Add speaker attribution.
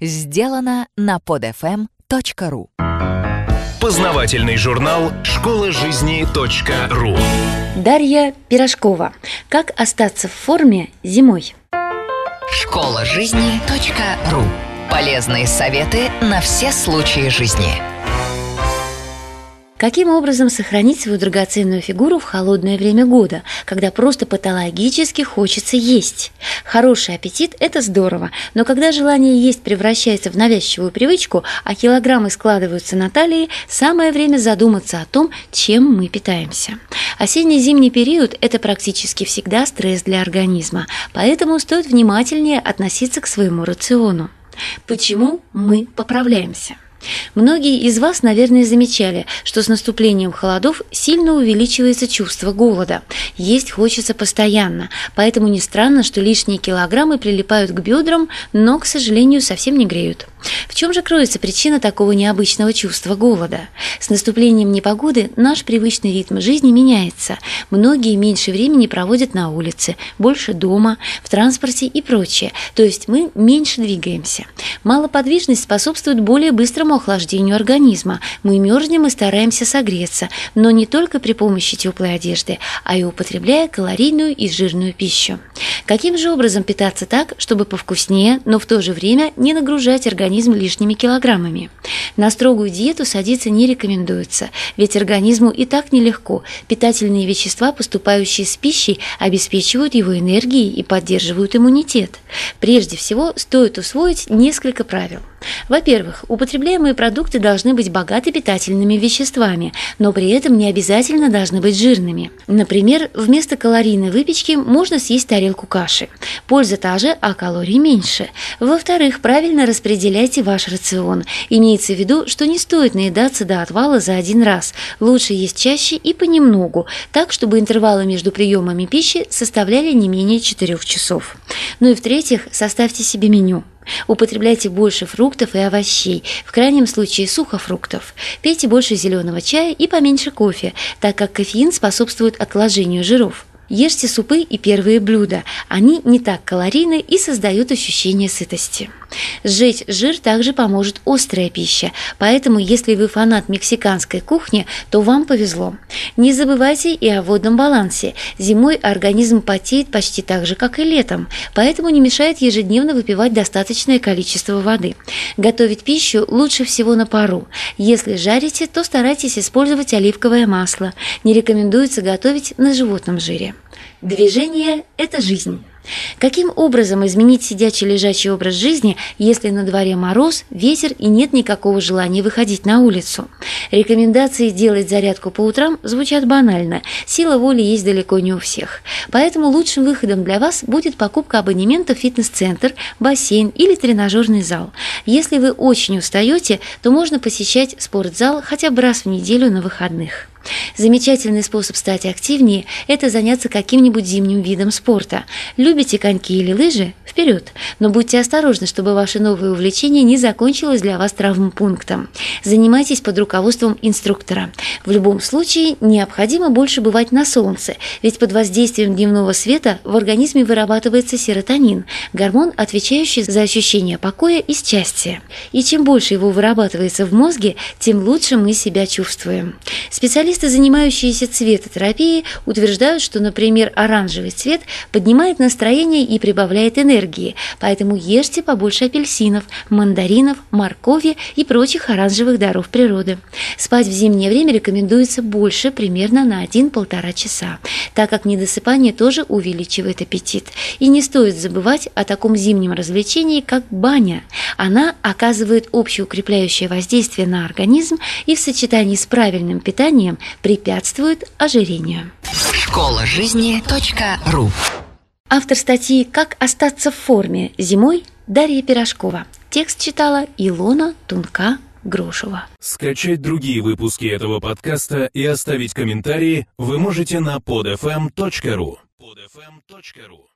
Speaker 1: Сделано на podfm.ru
Speaker 2: Познавательный журнал «Школа жизни .ру»
Speaker 3: Дарья Пирожкова. Как остаться в форме зимой?
Speaker 1: Школа жизни .ру Полезные советы на все случаи жизни.
Speaker 3: Каким образом сохранить свою драгоценную фигуру в холодное время года, когда просто патологически хочется есть? Хороший аппетит – это здорово, но когда желание есть превращается в навязчивую привычку, а килограммы складываются на талии, самое время задуматься о том, чем мы питаемся. Осенне-зимний период – это практически всегда стресс для организма, поэтому стоит внимательнее относиться к своему рациону. Почему мы поправляемся? Многие из вас, наверное, замечали, что с наступлением холодов сильно увеличивается чувство голода. Есть хочется постоянно, поэтому не странно, что лишние килограммы прилипают к бедрам, но, к сожалению, совсем не греют. В чем же кроется причина такого необычного чувства голода? С наступлением непогоды наш привычный ритм жизни меняется. Многие меньше времени проводят на улице, больше дома, в транспорте и прочее, то есть мы меньше двигаемся. Малоподвижность способствует более быстрому охлаждению организма. Мы мерзнем и стараемся согреться, но не только при помощи теплой одежды, а и употребляя калорийную и жирную пищу. Каким же образом питаться так, чтобы повкуснее, но в то же время не нагружать организм лишними килограммами? На строгую диету садиться не рекомендуется, ведь организму и так нелегко. Питательные вещества, поступающие с пищей, обеспечивают его энергией и поддерживают иммунитет. Прежде всего, стоит усвоить несколько правил. Во-первых, употребляемые продукты должны быть богаты питательными веществами, но при этом не обязательно должны быть жирными. Например, вместо калорийной выпечки можно съесть тарелку каши. Польза та же, а калорий меньше. Во-вторых, правильно распределяйте ваш рацион. Имеется в виду, что не стоит наедаться до отвала за один раз. Лучше есть чаще и понемногу, так, чтобы интервалы между приемами пищи составляли не менее 4 часов. Ну и в-третьих, составьте себе меню. Употребляйте больше фруктов и овощей, в крайнем случае сухофруктов. Пейте больше зеленого чая и поменьше кофе, так как кофеин способствует отложению жиров. Ешьте супы и первые блюда. Они не так калорийны и создают ощущение сытости. Сжечь жир также поможет острая пища, поэтому если вы фанат мексиканской кухни, то вам повезло. Не забывайте и о водном балансе. Зимой организм потеет почти так же, как и летом, поэтому не мешает ежедневно выпивать достаточное количество воды. Готовить пищу лучше всего на пару. Если жарите, то старайтесь использовать оливковое масло. Не рекомендуется готовить на животном жире. Движение – это жизнь. Каким образом изменить сидячий-лежачий образ жизни, если на дворе мороз, ветер и нет никакого желания выходить на улицу? Рекомендации делать зарядку по утрам звучат банально. Сила воли есть далеко не у всех. Поэтому лучшим выходом для вас будет покупка абонемента в фитнес-центр, бассейн или тренажерный зал. Если вы очень устаете, то можно посещать спортзал хотя бы раз в неделю на выходных. Замечательный способ стать активнее – это заняться каким-нибудь зимним видом спорта. Любите коньки или лыжи? Вперед! Но будьте осторожны, чтобы ваше новое увлечение не закончилось для вас травмпунктом. Занимайтесь под руководством инструктора. В любом случае необходимо больше бывать на солнце, ведь под воздействием дневного света в организме вырабатывается серотонин – гормон, отвечающий за ощущение покоя и счастья. И чем больше его вырабатывается в мозге, тем лучше мы себя чувствуем. Специалисты Специалисты, занимающиеся цветотерапией, утверждают, что, например, оранжевый цвет поднимает настроение и прибавляет энергии, поэтому ешьте побольше апельсинов, мандаринов, моркови и прочих оранжевых даров природы. Спать в зимнее время рекомендуется больше, примерно на 1-1,5 часа, так как недосыпание тоже увеличивает аппетит. И не стоит забывать о таком зимнем развлечении, как баня. Она оказывает общеукрепляющее воздействие на организм и в сочетании с правильным питанием препятствует ожирению.
Speaker 1: Школа жизни .ру
Speaker 3: Автор статьи «Как остаться в форме зимой» Дарья Пирожкова. Текст читала Илона Тунка Грошева.
Speaker 2: Скачать другие выпуски этого подкаста и оставить комментарии вы можете на podfm.ru podfm.ru